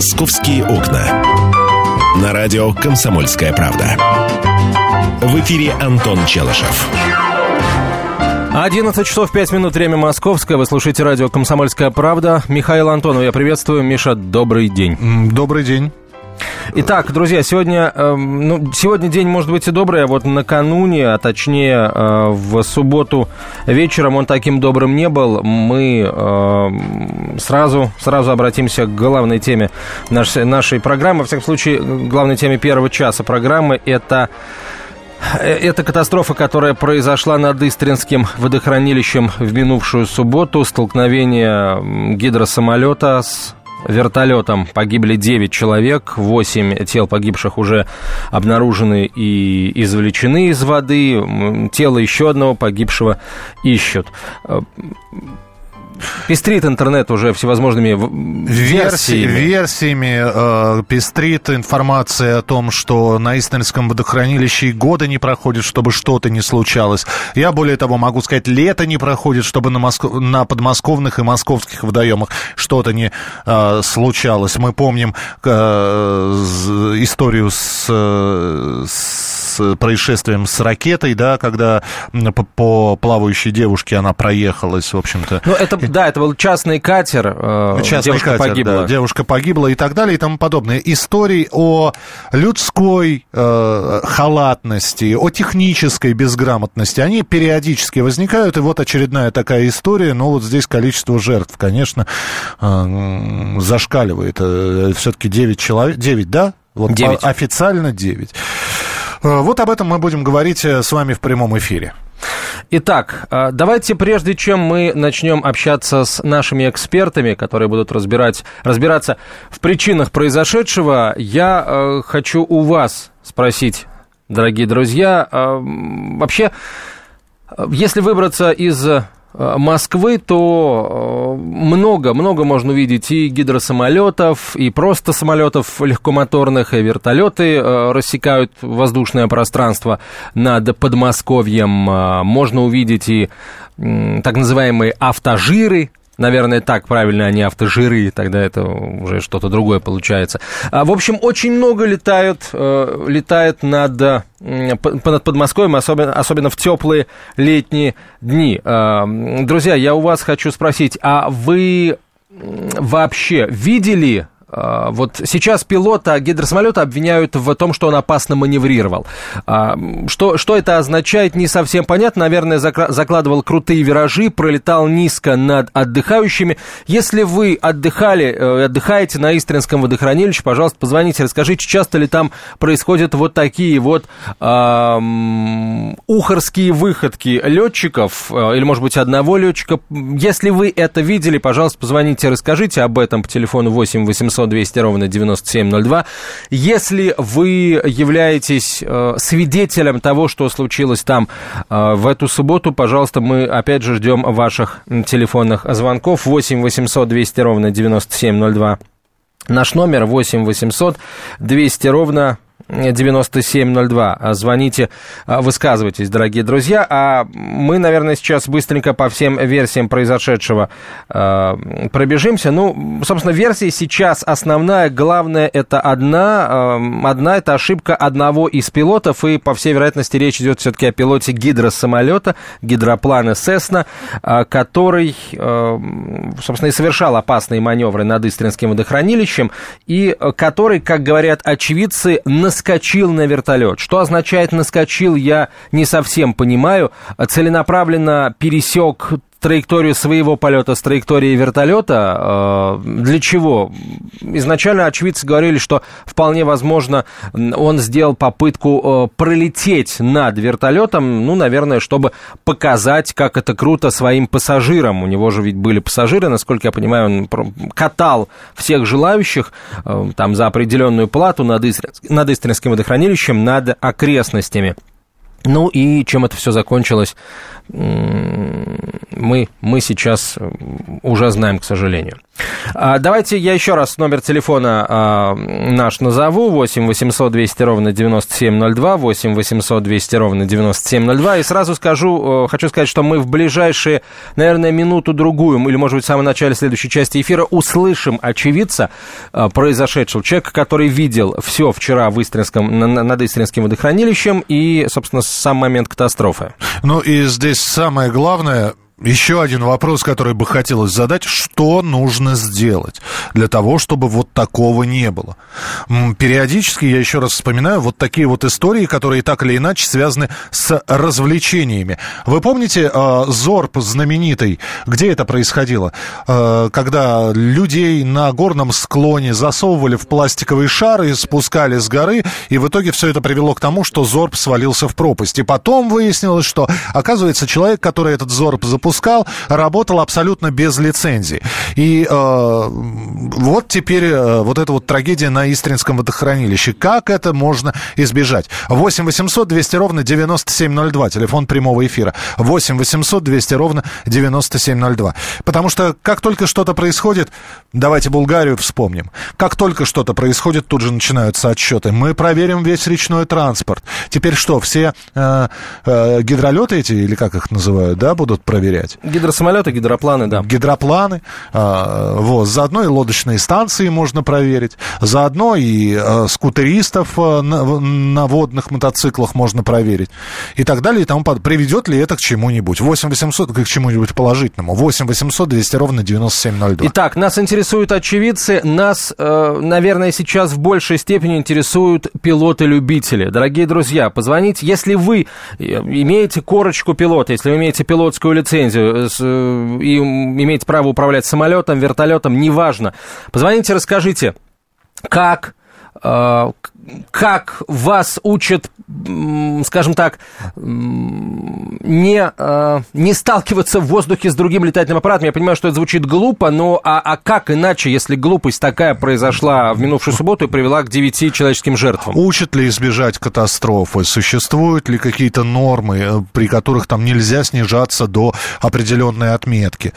«Московские окна». На радио «Комсомольская правда». В эфире Антон Челышев. 11 часов 5 минут, время московское. Вы слушаете радио «Комсомольская правда». Михаил Антонов, я приветствую. Миша, добрый день. Добрый день. Итак, друзья, сегодня, э, ну, сегодня день может быть и добрый, а вот накануне, а точнее э, в субботу вечером он таким добрым не был. Мы э, сразу, сразу обратимся к главной теме нашей, нашей программы. Во всяком случае, главной теме первого часа программы – это это катастрофа, которая произошла над Истринским водохранилищем в минувшую субботу. Столкновение гидросамолета с вертолетом погибли 9 человек, 8 тел погибших уже обнаружены и извлечены из воды, тело еще одного погибшего ищут. Пестрит интернет уже всевозможными версиями. Версиями э, пестрит информация о том, что на Истринском водохранилище и года не проходит, чтобы что-то не случалось. Я, более того, могу сказать, лето не проходит, чтобы на, Моск... на подмосковных и московских водоемах что-то не э, случалось. Мы помним э, историю с, с происшествием с ракетой, да, когда по, по плавающей девушке она проехалась, в общем-то. Ну, это да, это был частный катер. Э, частный девушка катер, погибла. Да, девушка погибла и так далее и тому подобное. Истории о людской э, халатности, о технической безграмотности, они периодически возникают. И вот очередная такая история. Но вот здесь количество жертв, конечно, э, зашкаливает. Э, Все-таки 9 человек. 9, да? Вот 9. Официально 9. Э, вот об этом мы будем говорить э, с вами в прямом эфире. Итак, э, давайте прежде чем мы начнем общаться с нашими экспертами, которые будут разбирать, разбираться в причинах произошедшего, я хочу у вас спросить, дорогие друзья, вообще, если выбраться из Москвы, то много-много э, можно увидеть и гидросамолетов, и просто самолетов легкомоторных, и вертолеты э, рассекают воздушное пространство над Подмосковьем. Можно увидеть и так называемые автожиры, Наверное, так правильно, а не автожиры, тогда это уже что-то другое получается. А, в общем, очень много летают, э, летает над, э, над Подмосковьем, особенно, особенно в теплые летние дни. Э, друзья, я у вас хочу спросить, а вы вообще видели а, вот сейчас пилота гидросамолета обвиняют в том, что он опасно маневрировал. А, что, что это означает, не совсем понятно. Наверное, закладывал крутые виражи, пролетал низко над отдыхающими. Если вы отдыхали, э, отдыхаете на Истринском водохранилище, пожалуйста, позвоните, расскажите, часто ли там происходят вот такие вот э, ухорские выходки летчиков, э, или, может быть, одного летчика. Если вы это видели, пожалуйста, позвоните, расскажите об этом по телефону 8 800 800 200 ровно 9702. Если вы являетесь э, свидетелем того, что случилось там э, в эту субботу, пожалуйста, мы опять же ждем ваших телефонных звонков 8 800 200 ровно 9702. Наш номер 8 800 200 ровно 9702. Звоните, а, высказывайтесь, дорогие друзья. А мы, наверное, сейчас быстренько по всем версиям произошедшего э, пробежимся. Ну, собственно, версия сейчас основная, главная это одна. Одна это ошибка одного из пилотов, и, по всей вероятности, речь идет все-таки о пилоте гидросамолета, гидроплана Сесна, э, который, собственно, и совершал опасные маневры над Истринским водохранилищем, и который, как говорят очевидцы, на наскочил на вертолет. Что означает наскочил, я не совсем понимаю. Целенаправленно пересек траекторию своего полета с траекторией вертолета. Э, для чего? Изначально очевидцы говорили, что вполне возможно он сделал попытку э, пролететь над вертолетом, ну, наверное, чтобы показать, как это круто своим пассажирам. У него же ведь были пассажиры, насколько я понимаю, он катал всех желающих э, там за определенную плату над, над Истринским водохранилищем, над окрестностями. Ну и чем это все закончилось, мы, мы сейчас уже знаем, к сожалению. А, давайте я еще раз номер телефона а, наш назову. 8 800 200 ровно 9702, 8 800 200 ровно 9702. И сразу скажу, хочу сказать, что мы в ближайшие, наверное, минуту-другую, или, может быть, в самом начале следующей части эфира услышим очевидца а, произошедшего. Человека, который видел все вчера в Истринском, над Истринским водохранилищем и, собственно, сам момент катастрофы. Ну и здесь самое главное, еще один вопрос, который бы хотелось задать. Что нужно сделать для того, чтобы вот такого не было? Периодически, я еще раз вспоминаю, вот такие вот истории, которые так или иначе связаны с развлечениями. Вы помните э, Зорб знаменитый? Где это происходило? Э, когда людей на горном склоне засовывали в пластиковые шары, спускали с горы, и в итоге все это привело к тому, что Зорб свалился в пропасть. И потом выяснилось, что, оказывается, человек, который этот Зорб запустил, выпускал, работал абсолютно без лицензии. И э, вот теперь э, вот эта вот трагедия на Истринском водохранилище. Как это можно избежать? 8 800 200 ровно 9702, телефон прямого эфира. 8 800 200 ровно 9702. Потому что как только что-то происходит, давайте Булгарию вспомним. Как только что-то происходит, тут же начинаются отчеты. Мы проверим весь речной транспорт. Теперь что, все э, э, гидролеты эти, или как их называют, да, будут проверять? Проверять. Гидросамолеты, гидропланы, да. Гидропланы. Э, вот, заодно и лодочные станции можно проверить. Заодно и э, скутеристов на, на водных мотоциклах можно проверить. И так далее и тому подобное. Приведет ли это к чему-нибудь? 8 800 к чему-нибудь положительному. 8 800 200 ровно 9702. Итак, нас интересуют очевидцы. Нас, э, наверное, сейчас в большей степени интересуют пилоты-любители. Дорогие друзья, позвоните, если вы э, имеете корочку пилота, если вы имеете пилотскую лицензию, лицензию э, и имеете право управлять самолетом, вертолетом, неважно. Позвоните, расскажите, как э, как вас учат, скажем так, не, э, не сталкиваться в воздухе с другим летательным аппаратом. Я понимаю, что это звучит глупо, но а, а как иначе, если глупость такая произошла в минувшую субботу и привела к девяти человеческим жертвам? Учат ли избежать катастрофы? Существуют ли какие-то нормы, э, при которых там нельзя снижаться до определенной отметки?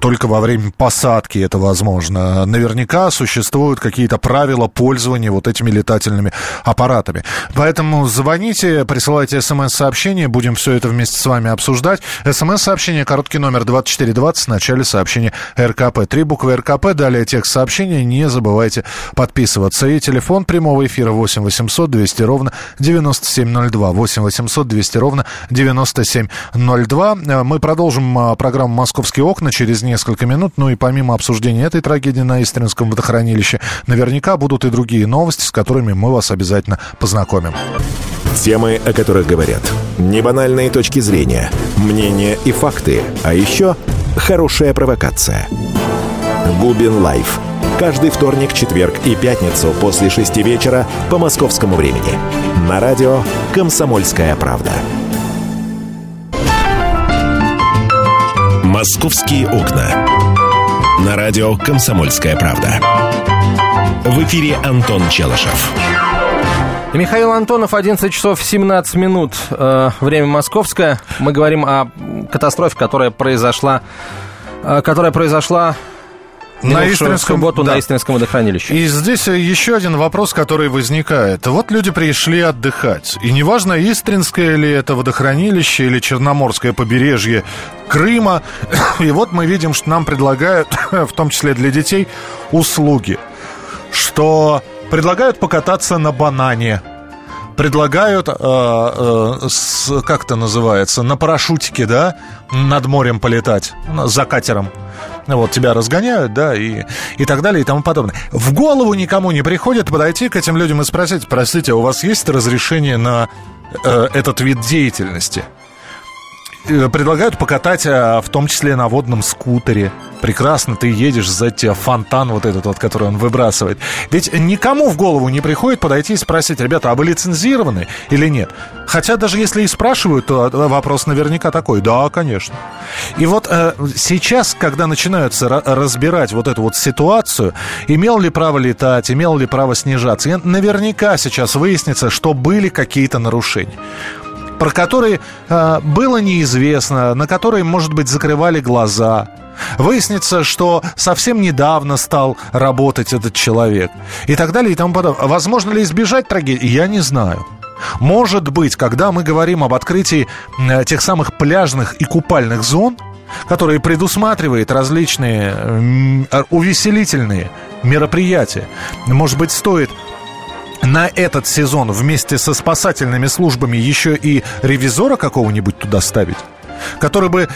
Только во время посадки это возможно. Наверняка существуют какие-то правила пользования вот этими летательными летательными аппаратами. Поэтому звоните, присылайте смс-сообщение, будем все это вместе с вами обсуждать. СМС-сообщение, короткий номер 2420, в начале сообщения РКП. Три буквы РКП, далее текст сообщения, не забывайте подписываться. И телефон прямого эфира 8 800 200 ровно 9702. 8 800 200 ровно 9702. Мы продолжим а, программу «Московские окна» через несколько минут. Ну и помимо обсуждения этой трагедии на Истринском водохранилище, наверняка будут и другие новости, с которыми которыми мы вас обязательно познакомим. Темы, о которых говорят. Небанальные точки зрения, мнения и факты. А еще хорошая провокация. Губин Live. Каждый вторник, четверг и пятницу после шести вечера по московскому времени. На радио «Комсомольская правда». «Московские окна». На радио «Комсомольская правда». В эфире Антон Челышев. Михаил Антонов, 11 часов 17 минут, э, время московское. Мы говорим о катастрофе, которая произошла, э, которая произошла на Истринском, субботу да. на Истринском водохранилище. И здесь еще один вопрос, который возникает. Вот люди пришли отдыхать. И неважно, Истринское ли это водохранилище или Черноморское побережье Крыма. И вот мы видим, что нам предлагают, в том числе для детей, услуги – что предлагают покататься на банане, предлагают, э, э, как это называется, на парашютике, да, над морем полетать, за катером. Вот тебя разгоняют, да, и, и так далее, и тому подобное. В голову никому не приходит подойти к этим людям и спросить, простите, а у вас есть разрешение на э, этот вид деятельности? Э, предлагают покатать, а, в том числе на водном скутере. Прекрасно, ты едешь, за тебя фонтан вот этот вот, который он выбрасывает. Ведь никому в голову не приходит подойти и спросить, ребята, а вы лицензированы или нет? Хотя даже если и спрашивают, то э, вопрос наверняка такой, да, конечно. И вот э, сейчас, когда начинаются разбирать вот эту вот ситуацию, имел ли право летать, имел ли право снижаться, наверняка сейчас выяснится, что были какие-то нарушения. Про которые э, было неизвестно, на которые, может быть, закрывали глаза. Выяснится, что совсем недавно стал работать этот человек. И так далее и тому подобное. Возможно ли избежать трагедии? Я не знаю. Может быть, когда мы говорим об открытии э, тех самых пляжных и купальных зон, которые предусматривает различные э, увеселительные мероприятия, может быть, стоит на этот сезон вместе со спасательными службами еще и ревизора какого-нибудь туда ставить? который бы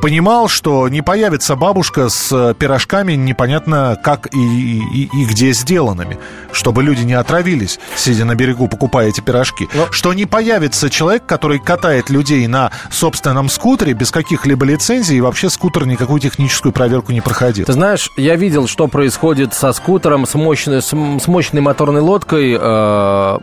понимал, что не появится бабушка с э, пирожками непонятно как и, и, и где сделанными, чтобы люди не отравились, сидя на берегу, покупая эти пирожки. Но... Что не появится человек, который катает людей на собственном скутере без каких-либо лицензий, и вообще скутер никакую техническую проверку не проходил. Ты знаешь, я видел, что происходит со скутером, с мощной, с, с мощной моторной лодкой. Э,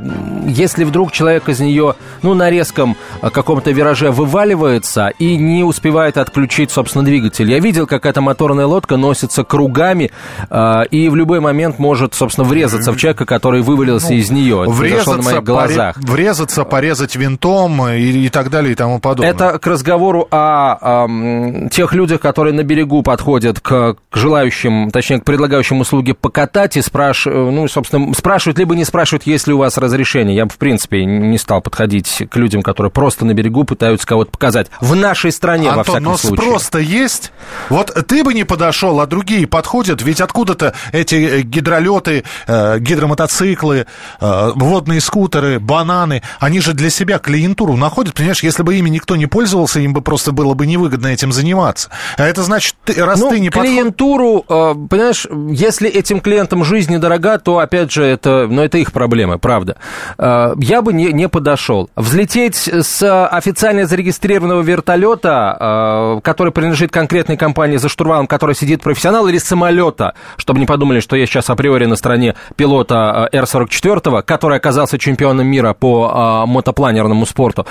если вдруг человек из нее, ну, на резком э, каком-то вираже вываливается и не успевает отключить включить, собственно, двигатель. Я видел, как эта моторная лодка носится кругами э, и в любой момент может, собственно, врезаться в человека, который вывалился ну, из нее. Врезаться, на моих глазах. Поре- врезаться, порезать винтом и, и так далее и тому подобное. Это к разговору о, о тех людях, которые на берегу подходят к, к желающим, точнее, к предлагающим услуги покатать и спрашивают, ну, собственно, спрашивают, либо не спрашивают, есть ли у вас разрешение. Я бы, в принципе, не стал подходить к людям, которые просто на берегу пытаются кого-то показать. В нашей стране, Антон, во всяком случае спрос-то есть. Вот ты бы не подошел, а другие подходят, ведь откуда-то эти э, гидролеты, э, гидромотоциклы, э, водные скутеры, бананы, они же для себя клиентуру находят, понимаешь, если бы ими никто не пользовался, им бы просто было бы невыгодно этим заниматься. А это значит, ты, раз ну, ты не клиентуру, подход... понимаешь, если этим клиентам жизнь недорога, то, опять же, это, ну, это их проблемы, правда. Я бы не, не подошел. Взлететь с официально зарегистрированного вертолета, который принадлежит конкретной компании за штурвалом, которая сидит профессионал, или самолета, чтобы не подумали, что я сейчас априори на стороне пилота Р-44, который оказался чемпионом мира по а, мотопланерному спорту.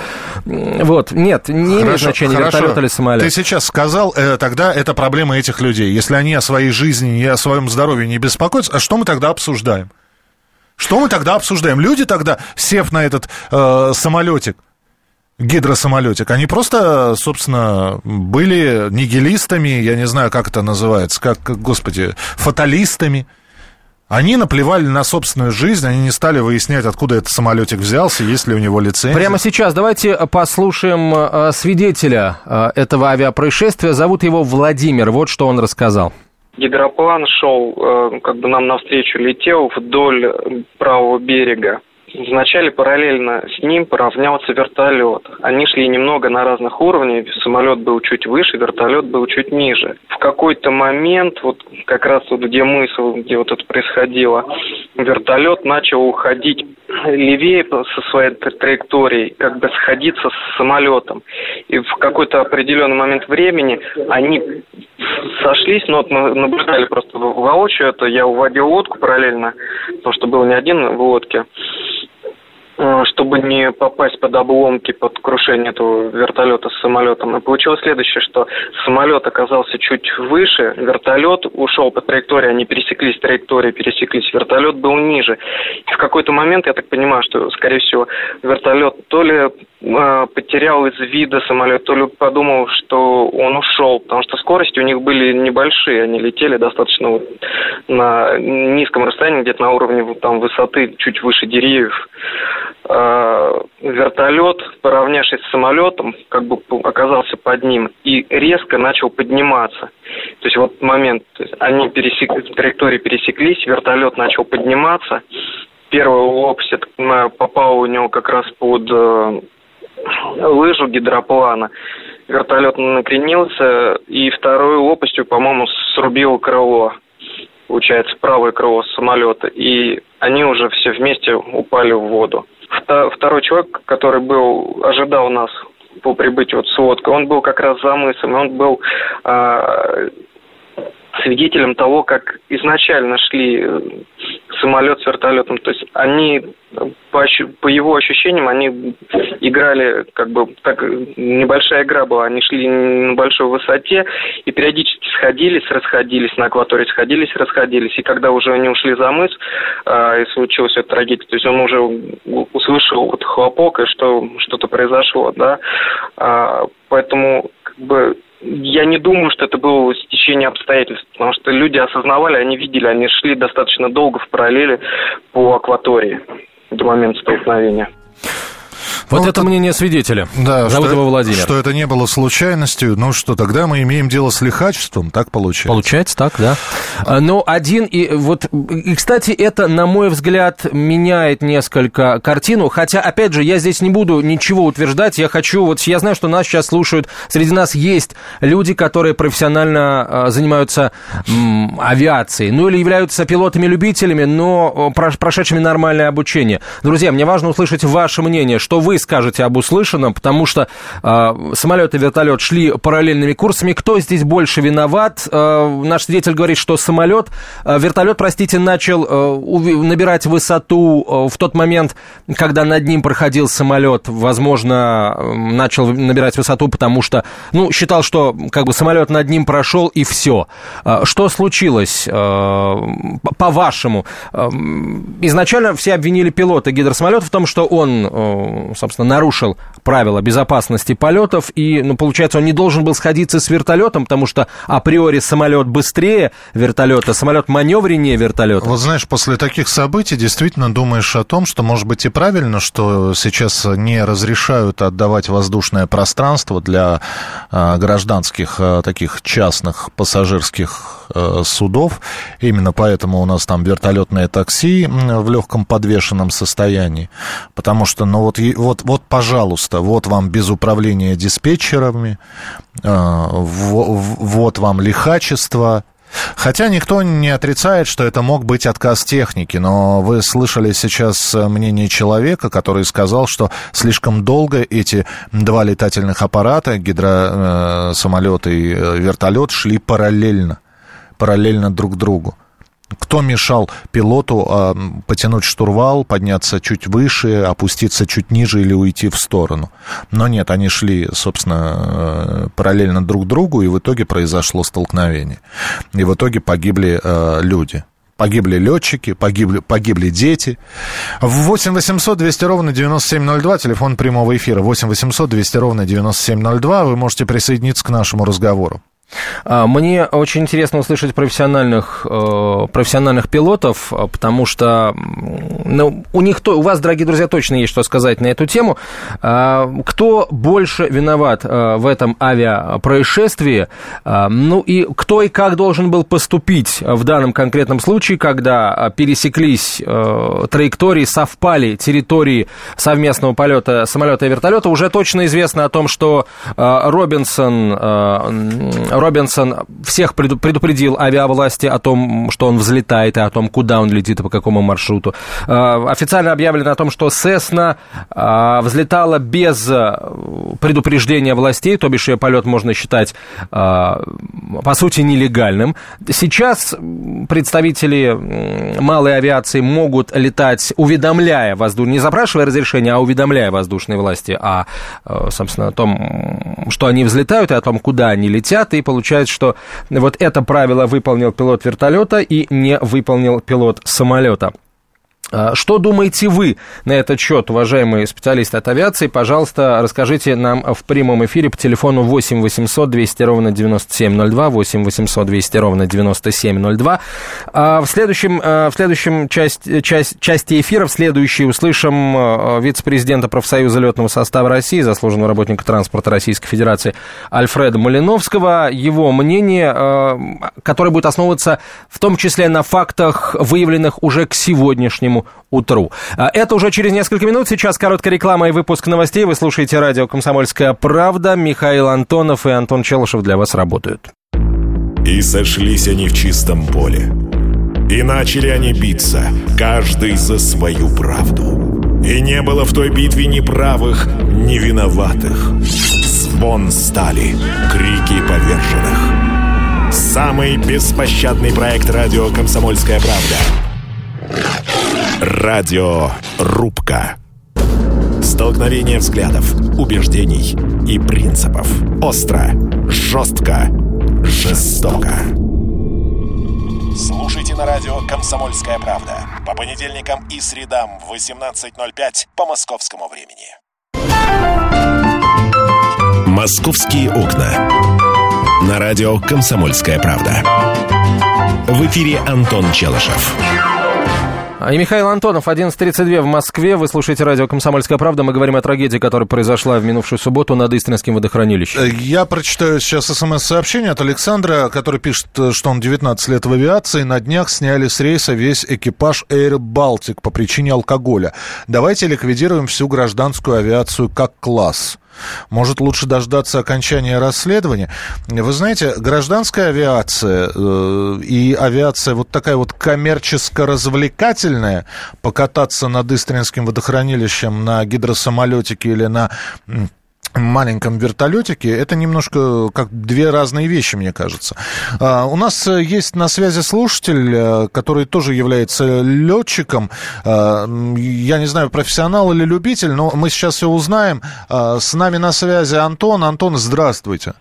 Вот, нет, не имеет значения, хорошо. вертолет или самолет. Ты сейчас сказал, э, тогда это проблема этих людей. Если они о своей жизни и о своем здоровье не беспокоятся, а что мы тогда обсуждаем? Что мы тогда обсуждаем? Люди тогда, сев на этот э, самолетик, гидросамолетик, они просто, собственно, были нигилистами, я не знаю, как это называется, как, господи, фаталистами. Они наплевали на собственную жизнь, они не стали выяснять, откуда этот самолетик взялся, есть ли у него лицензия. Прямо сейчас давайте послушаем э, свидетеля э, этого авиапроисшествия. Зовут его Владимир. Вот что он рассказал. Гидроплан шел, э, как бы нам навстречу летел вдоль правого берега. Вначале параллельно с ним поравнялся вертолет. Они шли немного на разных уровнях. Самолет был чуть выше, вертолет был чуть ниже. В какой-то момент, вот как раз вот где мысль, где вот это происходило, вертолет начал уходить левее со своей траекторией, как бы сходиться с самолетом. И в какой-то определенный момент времени они сошлись, но вот мы наблюдали просто воочию это, я уводил лодку параллельно, потому что был не один в лодке. Э, чтобы не попасть под обломки, под крушение этого вертолета с самолетом. И получилось следующее, что самолет оказался чуть выше, вертолет ушел по траектории, они пересеклись траектории, пересеклись, вертолет был ниже. И в какой-то момент, я так понимаю, что, скорее всего, вертолет то ли э, потерял из вида самолет, то ли подумал, что он ушел, потому что скорости у них были небольшие, они летели достаточно вот на низком расстоянии, где-то на уровне там, высоты чуть выше деревьев. Э, вертолет, поравнявшись с самолетом, как бы оказался под ним и резко начал подниматься. То есть вот момент, они пересек, траектории пересеклись, вертолет начал подниматься. Первый понимаю, попал у него как раз под э, лыжу гидроплана. Вертолет накренился, и второй лопастью, по-моему, срубил крыло получается, правое крыло самолета, и они уже все вместе упали в воду. Второй человек, который был, ожидал нас по прибытию вот с лодкой, он был как раз за мысом, он был э, свидетелем того, как изначально шли э, самолет с вертолетом. То есть они, по, по его ощущениям, они играли, как бы, так небольшая игра была, они шли на большой высоте и периодически сходились, расходились, на акватории сходились, расходились. И когда уже они ушли за мыс, э, и случилась эта трагедия, то есть он уже услышал вот хлопок, и что что-то произошло, да. А, поэтому, как бы, я не думаю, что это было стечение обстоятельств, потому что люди осознавали, они видели, они шли достаточно долго в параллели по акватории до момента столкновения. Вот ну, это, мнение свидетеля. Да, Зовут что, его Владимир. Что это не было случайностью. Ну что, тогда мы имеем дело с лихачеством, так получается? Получается так, да. А, но один и вот... И, кстати, это, на мой взгляд, меняет несколько картину. Хотя, опять же, я здесь не буду ничего утверждать. Я хочу... Вот я знаю, что нас сейчас слушают. Среди нас есть люди, которые профессионально а, занимаются м, авиацией. Ну или являются пилотами-любителями, но прошедшими нормальное обучение. Друзья, мне важно услышать ваше мнение. Что вы скажете об услышанном, потому что э, самолет и вертолет шли параллельными курсами. Кто здесь больше виноват? Э, наш свидетель говорит, что самолет, э, вертолет, простите, начал э, набирать высоту э, в тот момент, когда над ним проходил самолет. Возможно, э, начал набирать высоту, потому что, ну, считал, что как бы самолет над ним прошел и все. Э, что случилось, э, по-вашему? Э, изначально все обвинили пилота гидросамолета в том, что он, собственно, нарушил правила безопасности полетов, и, ну, получается, он не должен был сходиться с вертолетом, потому что априори самолет быстрее вертолета, самолет маневреннее вертолета. Вот знаешь, после таких событий действительно думаешь о том, что, может быть, и правильно, что сейчас не разрешают отдавать воздушное пространство для а, гражданских а, таких частных пассажирских судов. Именно поэтому у нас там вертолетное такси в легком подвешенном состоянии. Потому что, ну вот, вот вот, пожалуйста, вот вам без управления диспетчерами, э, вот вам лихачество, Хотя никто не отрицает, что это мог быть отказ техники, но вы слышали сейчас мнение человека, который сказал, что слишком долго эти два летательных аппарата, гидросамолет и э, вертолет, шли параллельно, параллельно друг другу. Кто мешал пилоту э, потянуть штурвал, подняться чуть выше, опуститься чуть ниже или уйти в сторону? Но нет, они шли, собственно, э, параллельно друг другу, и в итоге произошло столкновение. И в итоге погибли э, люди. Погибли летчики, погибли, погибли дети. 8 800 200 ровно 9702, телефон прямого эфира. 8 800 200 ровно 9702. Вы можете присоединиться к нашему разговору. А, мне очень интересно услышать профессиональных, э, профессиональных пилотов, а, потому что ну, у них, у вас, дорогие друзья, точно есть что сказать на эту тему. А, кто больше виноват э, в этом авиапроисшествии? Ну и кто и как должен был поступить в данном конкретном случае, когда пересеклись э, траектории, совпали территории совместного полета самолета и вертолета? Уже точно известно о том, что Робинсон Робинсон всех предупредил авиавласти о том, что он взлетает, и о том, куда он летит и по какому маршруту. А, официально объявлено о том, что Сесна а, взлетала без э, предупреждения властей, то бишь ее полет можно считать, по сути, нелегальным. Сейчас представители малой авиации могут летать, уведомляя воздушные, не запрашивая разрешения, а уведомляя воздушные власти о, э, собственно, о том, что они взлетают и о том, куда они летят, и получается, что вот это правило выполнил пилот вертолета и не выполнил пилот самолета. А, что думаете вы на этот счет, уважаемые специалисты от авиации? Пожалуйста, расскажите нам в прямом эфире по телефону 8 800 200 ровно 9702, 8 800 200 ровно 9702. А в следующем, а, в следующем часть, часть, части эфира, в следующей, услышим вице-президента профсоюза летного состава России, заслуженного работника транспорта Российской Федерации Альфреда Малиновского. Его мнение, которое будет основываться в том числе на фактах, выявленных уже к сегодняшнему сегодняшнему утру. А, это уже через несколько минут. Сейчас короткая реклама и выпуск новостей. Вы слушаете радио «Комсомольская правда». Михаил Антонов и Антон Челышев для вас работают. И сошлись они в чистом поле. И начали они биться, каждый за свою правду. И не было в той битве ни правых, ни виноватых. Звон стали, крики поверженных. Самый беспощадный проект радио «Комсомольская правда» Радио Рубка. Столкновение взглядов, убеждений и принципов. Остро, жестко, жестоко. Слушайте на радио «Комсомольская правда» по понедельникам и средам в 18.05 по московскому времени. «Московские окна». На радио «Комсомольская правда». В эфире Антон Челышев. А, и Михаил Антонов, 11.32 в Москве. Вы слушаете радио «Комсомольская правда». Мы говорим о трагедии, которая произошла в минувшую субботу над Истринским водохранилищем. Э, я прочитаю сейчас смс-сообщение от Александра, который пишет, э, что он 19 лет в авиации. На днях сняли с рейса весь экипаж Air Baltic по причине алкоголя. Давайте ликвидируем всю гражданскую авиацию как класс. Может, лучше дождаться окончания расследования? Вы знаете, гражданская авиация э, и авиация вот такая вот коммерческо-развлекательная, покататься над Истринским водохранилищем на гидросамолетике или на маленьком вертолетике, это немножко как две разные вещи, мне кажется. А, у нас э, есть на связи слушатель, э, который тоже является летчиком. А, я не знаю, профессионал или любитель, но мы сейчас все узнаем. А, с нами на связи Антон. Антон, здравствуйте.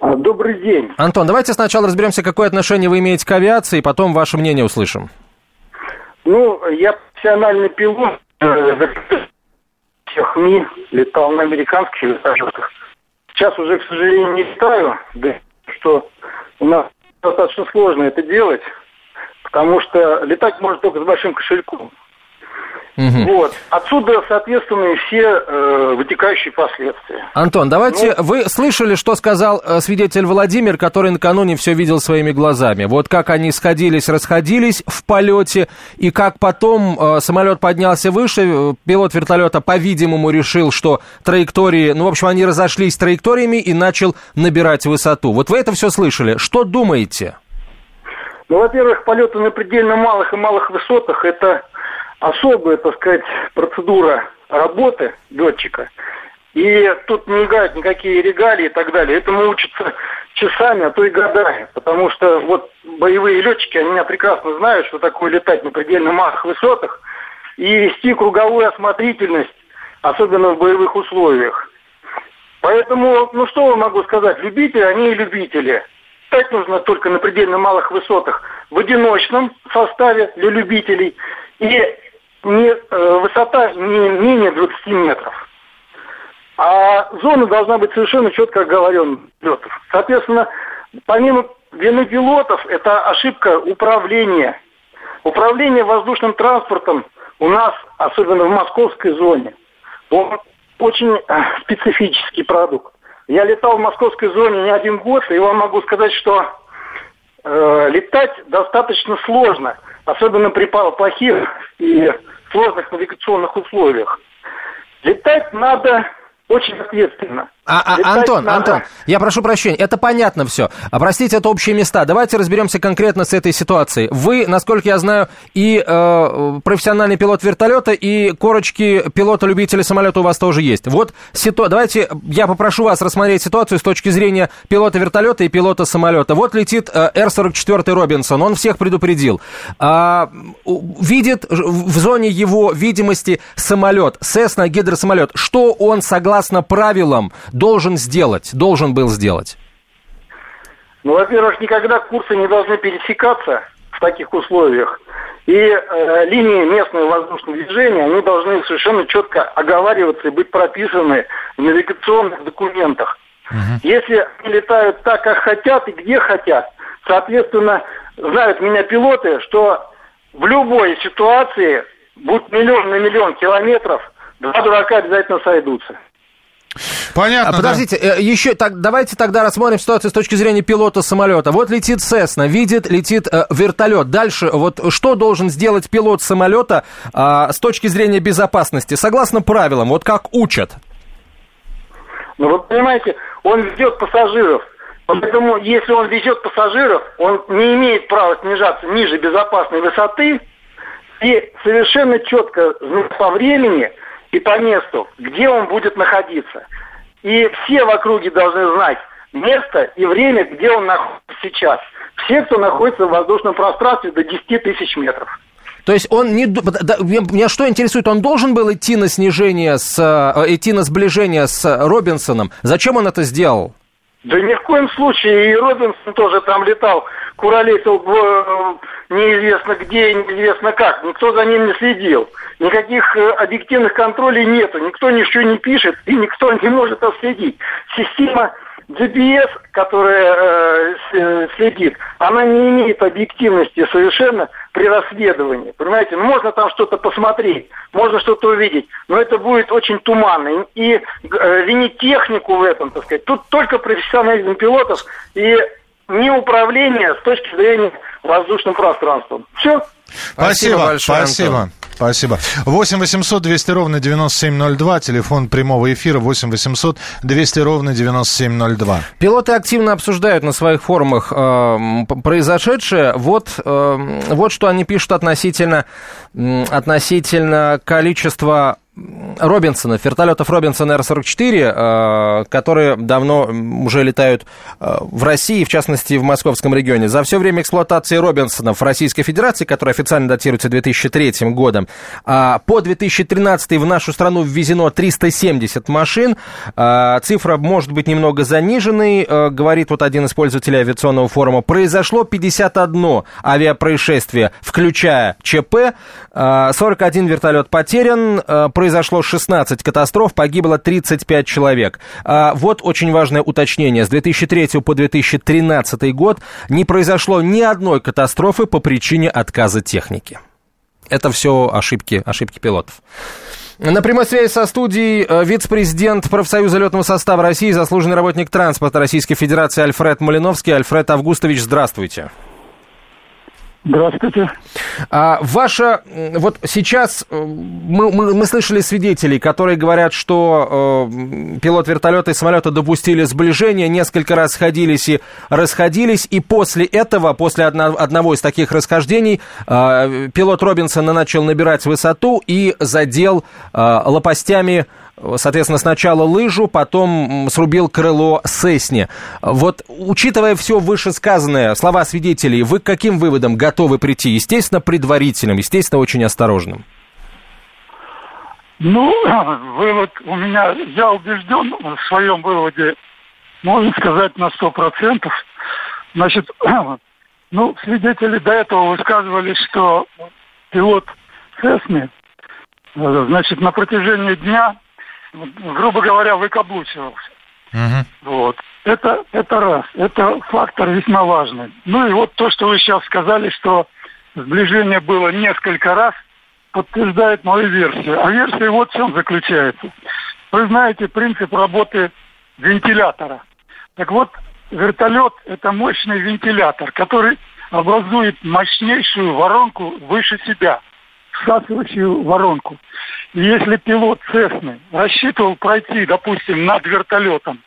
Добрый день. Антон, давайте сначала разберемся, какое отношение вы имеете к авиации, и потом ваше мнение услышим. Ну, я профессиональный пилот, э, всех МИ, летал на американских вертолетах. Сейчас уже, к сожалению, не летаю, да, что у нас достаточно сложно это делать, потому что летать можно только с большим кошельком. Угу. Вот. Отсюда, соответственно, и все э, вытекающие последствия. Антон, давайте, ну, вы слышали, что сказал э, свидетель Владимир, который накануне все видел своими глазами. Вот как они сходились, расходились в полете, и как потом э, самолет поднялся выше, э, пилот вертолета, по-видимому, решил, что траектории, ну, в общем, они разошлись траекториями и начал набирать высоту. Вот вы это все слышали. Что думаете? Ну, во-первых, полеты на предельно малых и малых высотах – это особая, так сказать, процедура работы летчика. И тут не играют никакие регалии и так далее. Этому учатся часами, а то и годами. Потому что вот боевые летчики, они меня прекрасно знают, что такое летать на предельно малых высотах и вести круговую осмотрительность, особенно в боевых условиях. Поэтому, ну что я могу сказать, любители, они и любители. Летать нужно только на предельно малых высотах в одиночном составе для любителей и не, э, высота не менее 20 метров. А зона должна быть совершенно четко оговорена пилотов. Соответственно, помимо вины пилотов, это ошибка управления. Управление воздушным транспортом у нас, особенно в московской зоне, он очень э, специфический продукт. Я летал в московской зоне не один год, и вам могу сказать, что э, летать достаточно сложно, особенно при плохих и сложных навигационных условиях. Летать надо очень ответственно. А, а, Антон, надо... Антон, я прошу прощения, это понятно все. А простите, это общие места. Давайте разберемся конкретно с этой ситуацией. Вы, насколько я знаю, и э, профессиональный пилот вертолета, и корочки пилота-любителя самолета у вас тоже есть. Вот ситу... давайте я попрошу вас рассмотреть ситуацию с точки зрения пилота вертолета и пилота самолета. Вот летит э, Р-44 Робинсон, он всех предупредил. А, видит в зоне его видимости самолет, Сесна гидросамолет. Что он, согласно правилам, должен сделать, должен был сделать? Ну, во-первых, никогда курсы не должны пересекаться в таких условиях. И э, линии местного воздушного движения, они должны совершенно четко оговариваться и быть прописаны в навигационных документах. Угу. Если они летают так, как хотят и где хотят, соответственно, знают меня пилоты, что в любой ситуации, будь миллион на миллион километров, два дурака обязательно сойдутся. Понятно. А, подождите, да. Э, еще так, давайте тогда рассмотрим ситуацию с точки зрения пилота самолета. Вот летит Сесна, видит, летит э, вертолет. Дальше, вот что должен сделать пилот самолета э, с точки зрения безопасности, согласно правилам, вот как учат? Ну, вы понимаете, он везет пассажиров. Поэтому, если он везет пассажиров, он не имеет права снижаться ниже безопасной высоты и совершенно четко по времени и по месту, где он будет находиться. И все в округе должны знать место и время, где он находится сейчас. Все, кто находится в воздушном пространстве до 10 тысяч метров. То есть он не... Меня что интересует, он должен был идти на снижение, с, э, идти на сближение с Робинсоном? Зачем он это сделал? Да ни в коем случае. И Робинсон тоже там летал, куролесил в, неизвестно где, неизвестно как. Никто за ним не следил. Никаких э, объективных контролей нету. Никто ничего не пишет и никто не может отследить. Система GPS, которая э, э, следит, она не имеет объективности совершенно при расследовании. Понимаете, ну можно там что-то посмотреть, можно что-то увидеть, но это будет очень туманно. И э, винить технику в этом, так сказать, тут только профессионализм пилотов и не управление с точки зрения воздушным пространством. Все. Спасибо, спасибо. спасибо. Спасибо. 8 800 200 ровно 9702. Телефон прямого эфира 8 800 200 ровно 9702. Пилоты активно обсуждают на своих форумах э, произошедшее. Вот, э, вот что они пишут относительно, относительно количества Робинсона, вертолетов Робинсона Р-44, э, которые давно уже летают э, в России, в частности, в московском регионе. За все время эксплуатации Робинсона в Российской Федерации, которая официально датируется 2003 годом, а по 2013 в нашу страну ввезено 370 машин. Э, цифра может быть немного заниженной, говорит вот один из пользователей авиационного форума. Произошло 51 авиапроисшествие, включая ЧП. 41 вертолет потерян, произошло 16 катастроф, погибло 35 человек. А, вот очень важное уточнение. С 2003 по 2013 год не произошло ни одной катастрофы по причине отказа техники. Это все ошибки, ошибки пилотов. На прямой связи со студией э, вице-президент профсоюза летного состава России, заслуженный работник транспорта Российской Федерации Альфред Малиновский. Альфред Августович, здравствуйте. Здравствуйте. А, ваша, вот сейчас э, мы, мы, мы слышали свидетелей, которые говорят, что э, пилот вертолета и самолета допустили сближение, несколько раз сходились и расходились, и после этого, после одно, одного из таких расхождений, э, пилот Робинсона начал набирать высоту и задел э, лопастями соответственно, сначала лыжу, потом срубил крыло Сесни. Вот, учитывая все вышесказанное, слова свидетелей, вы к каким выводам готовы прийти? Естественно, предварительным, естественно, очень осторожным. Ну, вывод у меня, я убежден в своем выводе, можно сказать, на сто процентов. Значит, ну, свидетели до этого высказывали, что пилот Сесни, э, значит, на протяжении дня грубо говоря, выкаблучивался. Угу. Вот. Это, это раз. Это фактор весьма важный. Ну и вот то, что вы сейчас сказали, что сближение было несколько раз, подтверждает мою версию. А версия вот в чем заключается. Вы знаете принцип работы вентилятора. Так вот, вертолет – это мощный вентилятор, который образует мощнейшую воронку выше себя, всасывающую воронку. Если пилот Цесны рассчитывал пройти, допустим, над вертолетом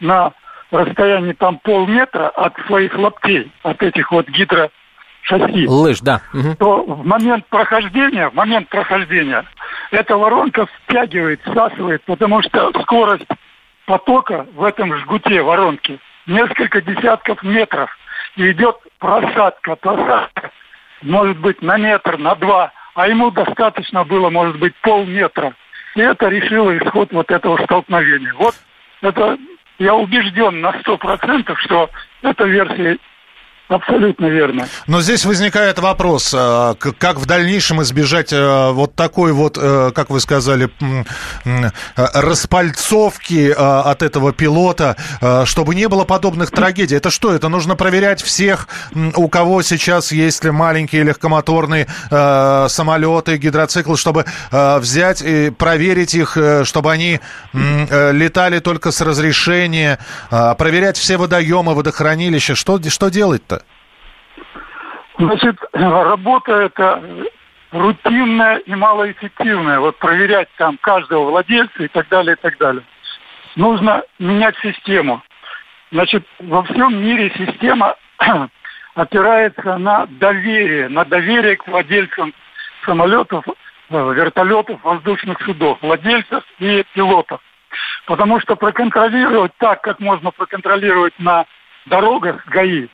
на расстоянии там полметра от своих лаптей, от этих вот гидрошасси, лыж, да, то в момент прохождения, в момент прохождения эта воронка втягивает, всасывает, потому что скорость потока в этом жгуте воронки несколько десятков метров. И идет просадка, просадка может быть на метр, на два а ему достаточно было, может быть, полметра. И это решило исход вот этого столкновения. Вот это я убежден на сто процентов, что эта версия Абсолютно верно. Но здесь возникает вопрос, а, как в дальнейшем избежать а, вот такой вот, э, как вы сказали, распальцовки а, от этого пилота, чтобы не было подобных трагедий. Это что? Это нужно проверять всех, у кого сейчас есть маленькие легкомоторные самолеты, гидроциклы, чтобы взять и проверить их, э, чтобы они э, летали только с разрешения, проверять все водоемы, водохранилища. Что, что делать-то? Значит, работа это рутинная и малоэффективная. Вот проверять там каждого владельца и так далее, и так далее. Нужно менять систему. Значит, во всем мире система опирается на доверие, на доверие к владельцам самолетов, э, вертолетов, воздушных судов, владельцев и пилотов. Потому что проконтролировать так, как можно проконтролировать на дорогах ГАИ,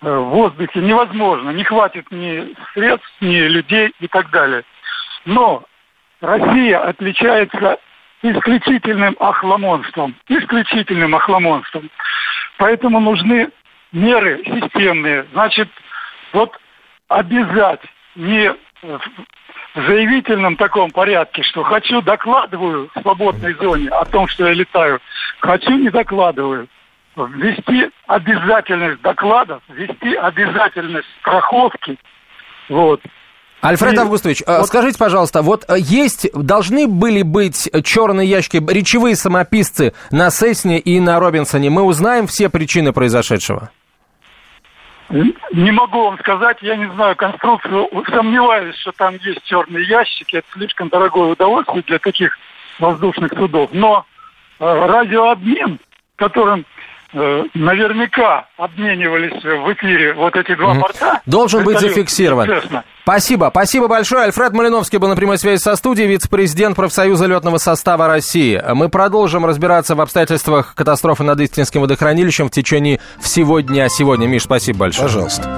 в воздухе невозможно. Не хватит ни средств, ни людей и так далее. Но Россия отличается исключительным охламонством. Исключительным охламонством. Поэтому нужны меры системные. Значит, вот обязать не в заявительном таком порядке, что хочу, докладываю в свободной зоне о том, что я летаю, хочу, не докладываю. Ввести обязательность докладов, ввести обязательность страховки, вот, Альфред и Августович, э, вот... скажите, пожалуйста, вот э, есть, должны были быть черные ящики, речевые самописцы на Сесне и на Робинсоне. Мы узнаем все причины произошедшего? Не могу вам сказать, я не знаю конструкцию, сомневаюсь, что там есть черные ящики, это слишком дорогое удовольствие для таких воздушных судов. Но э, радиообмен, которым э, наверняка обменивались в эфире вот эти два порта. Должен быть зафиксирован. Честно. Спасибо. Спасибо большое. Альфред Малиновский был на прямой связи со студией, вице-президент профсоюза летного состава России. Мы продолжим разбираться в обстоятельствах катастрофы над Истинским водохранилищем в течение всего дня сегодня. Миш, спасибо большое. Пожалуйста.